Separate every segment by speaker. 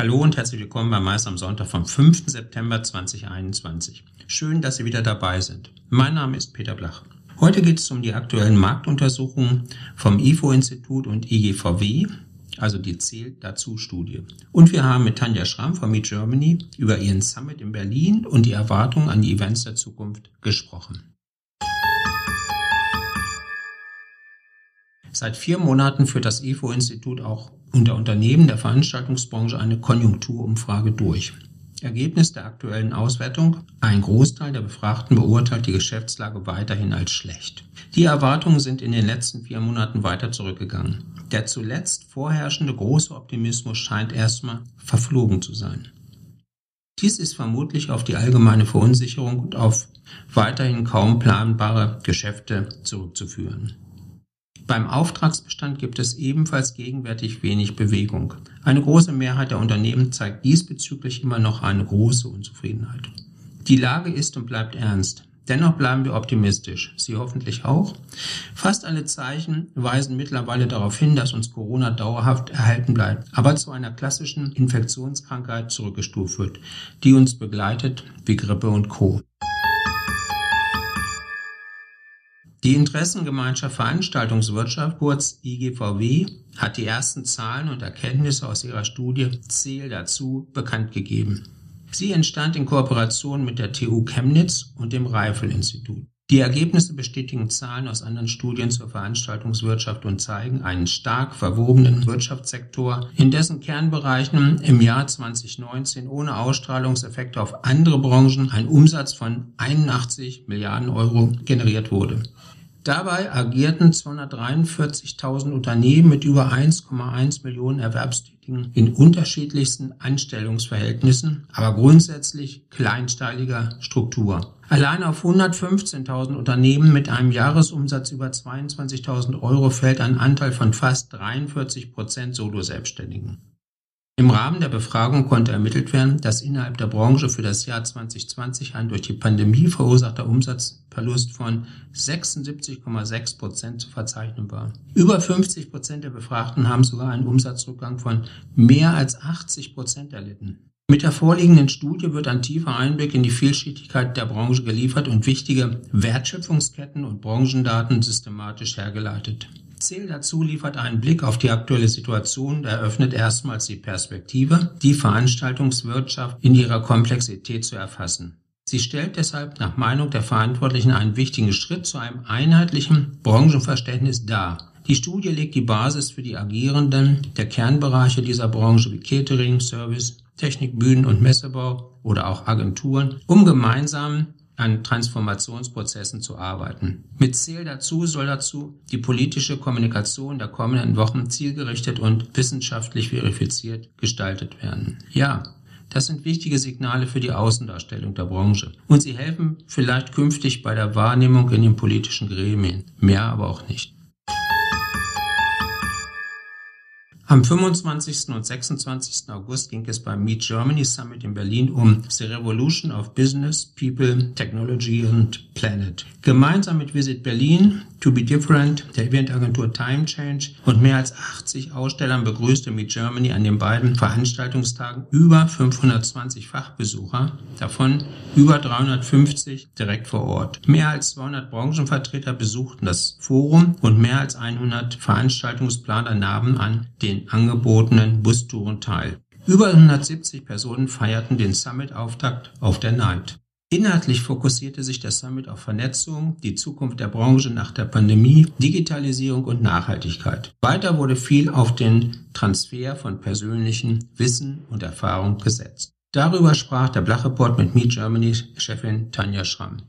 Speaker 1: Hallo und herzlich willkommen bei Mais am Sonntag vom 5. September 2021. Schön, dass Sie wieder dabei sind. Mein Name ist Peter Blach. Heute geht es um die aktuellen Marktuntersuchungen vom IFO-Institut und IGVW, also die Zählt dazu Studie. Und wir haben mit Tanja Schramm von Meet Germany über ihren Summit in Berlin und die Erwartungen an die Events der Zukunft gesprochen. Seit vier Monaten führt das IFO-Institut auch unter Unternehmen der Veranstaltungsbranche eine Konjunkturumfrage durch. Ergebnis der aktuellen Auswertung. Ein Großteil der Befragten beurteilt die Geschäftslage weiterhin als schlecht. Die Erwartungen sind in den letzten vier Monaten weiter zurückgegangen. Der zuletzt vorherrschende große Optimismus scheint erstmal verflogen zu sein. Dies ist vermutlich auf die allgemeine Verunsicherung und auf weiterhin kaum planbare Geschäfte zurückzuführen. Beim Auftragsbestand gibt es ebenfalls gegenwärtig wenig Bewegung. Eine große Mehrheit der Unternehmen zeigt diesbezüglich immer noch eine große Unzufriedenheit. Die Lage ist und bleibt ernst. Dennoch bleiben wir optimistisch. Sie hoffentlich auch. Fast alle Zeichen weisen mittlerweile darauf hin, dass uns Corona dauerhaft erhalten bleibt, aber zu einer klassischen Infektionskrankheit zurückgestuft wird, die uns begleitet wie Grippe und Co. Die Interessengemeinschaft Veranstaltungswirtschaft, kurz IGVW, hat die ersten Zahlen und Erkenntnisse aus ihrer Studie Zähl dazu bekannt gegeben. Sie entstand in Kooperation mit der TU Chemnitz und dem Reifel-Institut. Die Ergebnisse bestätigen Zahlen aus anderen Studien zur Veranstaltungswirtschaft und zeigen einen stark verwobenen Wirtschaftssektor, in dessen Kernbereichen im Jahr 2019 ohne Ausstrahlungseffekte auf andere Branchen ein Umsatz von 81 Milliarden Euro generiert wurde. Dabei agierten 243.000 Unternehmen mit über 1,1 Millionen Erwerbstätigen in unterschiedlichsten Anstellungsverhältnissen, aber grundsätzlich kleinsteiliger Struktur. Allein auf 115.000 Unternehmen mit einem Jahresumsatz über 22.000 Euro fällt ein Anteil von fast 43 Prozent Solo-Selbstständigen. Im Rahmen der Befragung konnte ermittelt werden, dass innerhalb der Branche für das Jahr 2020 ein durch die Pandemie verursachter Umsatzverlust von 76,6 Prozent zu verzeichnen war. Über 50 Prozent der Befragten haben sogar einen Umsatzrückgang von mehr als 80 Prozent erlitten. Mit der vorliegenden Studie wird ein tiefer Einblick in die Vielschichtigkeit der Branche geliefert und wichtige Wertschöpfungsketten und Branchendaten systematisch hergeleitet. Zähl dazu liefert einen Blick auf die aktuelle Situation, eröffnet erstmals die Perspektive, die Veranstaltungswirtschaft in ihrer Komplexität zu erfassen. Sie stellt deshalb nach Meinung der Verantwortlichen einen wichtigen Schritt zu einem einheitlichen Branchenverständnis dar. Die Studie legt die Basis für die Agierenden der Kernbereiche dieser Branche wie Catering, Service, Technik, Bühnen und Messebau oder auch Agenturen, um gemeinsam an Transformationsprozessen zu arbeiten. Mit Ziel dazu soll dazu die politische Kommunikation der kommenden Wochen zielgerichtet und wissenschaftlich verifiziert gestaltet werden. Ja, das sind wichtige Signale für die Außendarstellung der Branche. Und sie helfen vielleicht künftig bei der Wahrnehmung in den politischen Gremien. Mehr aber auch nicht. Am 25. und 26. August ging es beim Meet Germany Summit in Berlin um The Revolution of Business, People, Technology and Planet. Gemeinsam mit Visit Berlin, To Be Different, der Eventagentur Time Change und mehr als 80 Ausstellern begrüßte Meet Germany an den beiden Veranstaltungstagen über 520 Fachbesucher, davon über 350 direkt vor Ort. Mehr als 200 Branchenvertreter besuchten das Forum und mehr als 100 Veranstaltungsplaner nahmen an den angebotenen Bustouren teil. Über 170 Personen feierten den Summit-Auftakt auf der Night. Inhaltlich fokussierte sich der Summit auf Vernetzung, die Zukunft der Branche nach der Pandemie, Digitalisierung und Nachhaltigkeit. Weiter wurde viel auf den Transfer von persönlichen Wissen und Erfahrung gesetzt. Darüber sprach der Blachreport mit Meet Germany Chefin Tanja Schramm.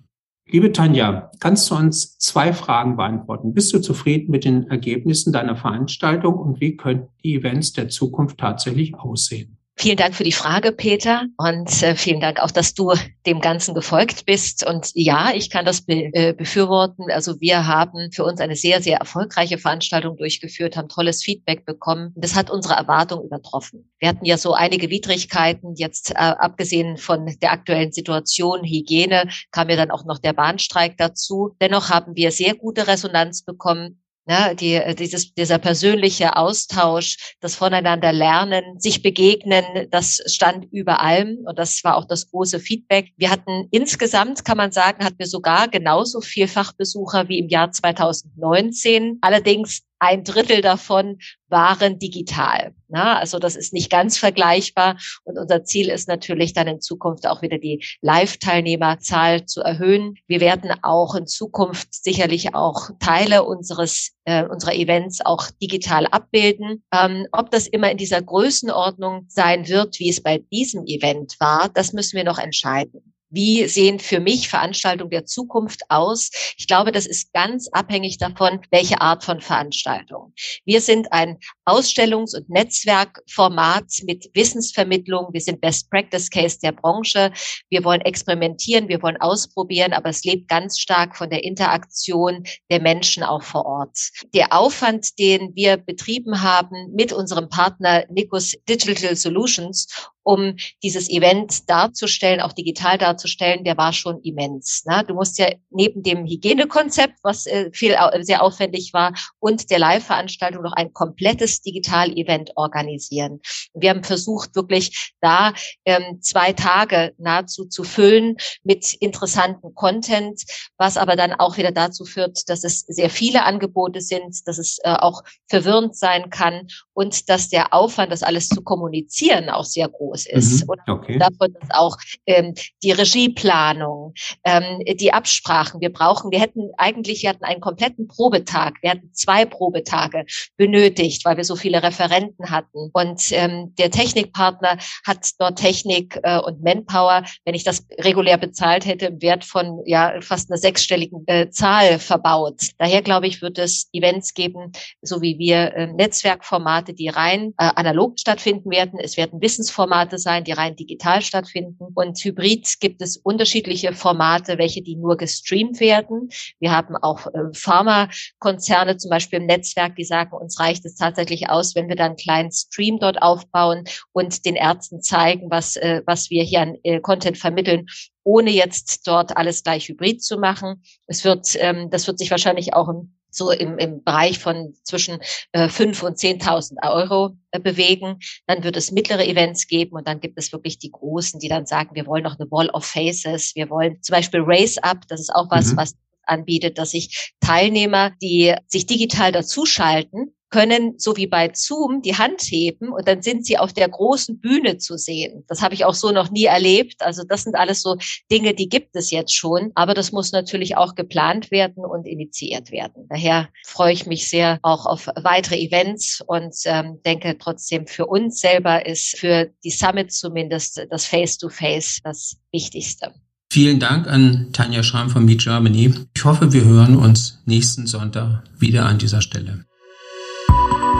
Speaker 1: Liebe Tanja, kannst du uns zwei Fragen beantworten? Bist du zufrieden mit den Ergebnissen deiner Veranstaltung und wie könnten die Events der Zukunft tatsächlich aussehen?
Speaker 2: Vielen Dank für die Frage, Peter. Und äh, vielen Dank auch, dass du dem Ganzen gefolgt bist. Und ja, ich kann das be äh, befürworten. Also wir haben für uns eine sehr, sehr erfolgreiche Veranstaltung durchgeführt, haben tolles Feedback bekommen. Das hat unsere Erwartung übertroffen. Wir hatten ja so einige Widrigkeiten, jetzt äh, abgesehen von der aktuellen Situation, Hygiene, kam ja dann auch noch der Bahnstreik dazu. Dennoch haben wir sehr gute Resonanz bekommen Ne, die, äh, dieses, dieser persönliche Austausch, das Voneinander lernen, sich begegnen, das stand über allem und das war auch das große Feedback. Wir hatten insgesamt, kann man sagen, hatten wir sogar genauso viel Fachbesucher wie im Jahr 2019. Allerdings ein Drittel davon waren digital. Na, also das ist nicht ganz vergleichbar. Und unser Ziel ist natürlich dann in Zukunft auch wieder die Live-Teilnehmerzahl zu erhöhen. Wir werden auch in Zukunft sicherlich auch Teile unseres äh, unserer Events auch digital abbilden. Ähm, ob das immer in dieser Größenordnung sein wird, wie es bei diesem Event war, das müssen wir noch entscheiden. Wie sehen für mich Veranstaltungen der Zukunft aus? Ich glaube, das ist ganz abhängig davon, welche Art von Veranstaltung. Wir sind ein Ausstellungs- und Netzwerkformat mit Wissensvermittlung. Wir sind Best Practice Case der Branche. Wir wollen experimentieren, wir wollen ausprobieren, aber es lebt ganz stark von der Interaktion der Menschen auch vor Ort. Der Aufwand, den wir betrieben haben mit unserem Partner Nikos Digital Solutions, um dieses Event darzustellen, auch digital darzustellen, der war schon immens. Ne? Du musst ja neben dem Hygienekonzept, was äh, viel sehr aufwendig war, und der Live-Veranstaltung noch ein komplettes Digital-Event organisieren. Wir haben versucht, wirklich da ähm, zwei Tage nahezu zu füllen mit interessanten Content, was aber dann auch wieder dazu führt, dass es sehr viele Angebote sind, dass es äh, auch verwirrend sein kann und dass der Aufwand, das alles zu kommunizieren, auch sehr groß ist. Mhm, und okay. davon ist auch ähm, die Regieplanung, ähm, die Absprachen. Wir brauchen, wir hätten eigentlich, wir hatten einen kompletten Probetag, wir hatten zwei Probetage benötigt, weil wir so viele Referenten hatten. Und ähm, der Technikpartner hat dort Technik äh, und Manpower, wenn ich das regulär bezahlt hätte, im Wert von ja fast einer sechsstelligen äh, Zahl verbaut. Daher glaube ich, wird es Events geben, so wie wir äh, Netzwerkformate, die rein äh, analog stattfinden werden. Es werden Wissensformate sein, die rein digital stattfinden. Und hybrid gibt es unterschiedliche Formate, welche die nur gestreamt werden. Wir haben auch äh, Pharmakonzerne zum Beispiel im Netzwerk, die sagen, uns reicht es tatsächlich aus, wenn wir dann einen kleinen Stream dort aufbauen und den Ärzten zeigen, was, äh, was wir hier an äh, Content vermitteln ohne jetzt dort alles gleich hybrid zu machen. Es wird, ähm, das wird sich wahrscheinlich auch im so im, im Bereich von zwischen äh, 5 und 10.000 Euro äh, bewegen. Dann wird es mittlere Events geben und dann gibt es wirklich die großen, die dann sagen, wir wollen noch eine Wall of Faces, wir wollen zum Beispiel Race Up, das ist auch was, mhm. was anbietet, dass sich Teilnehmer, die sich digital dazuschalten, können, so wie bei Zoom, die Hand heben und dann sind sie auf der großen Bühne zu sehen. Das habe ich auch so noch nie erlebt. Also das sind alles so Dinge, die gibt es jetzt schon. Aber das muss natürlich auch geplant werden und initiiert werden. Daher freue ich mich sehr auch auf weitere Events und ähm, denke trotzdem für uns selber ist für die Summit zumindest das Face-to-Face -face das Wichtigste.
Speaker 1: Vielen Dank an Tanja Schramm von Meet Germany. Ich hoffe, wir hören uns nächsten Sonntag wieder an dieser Stelle.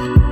Speaker 1: you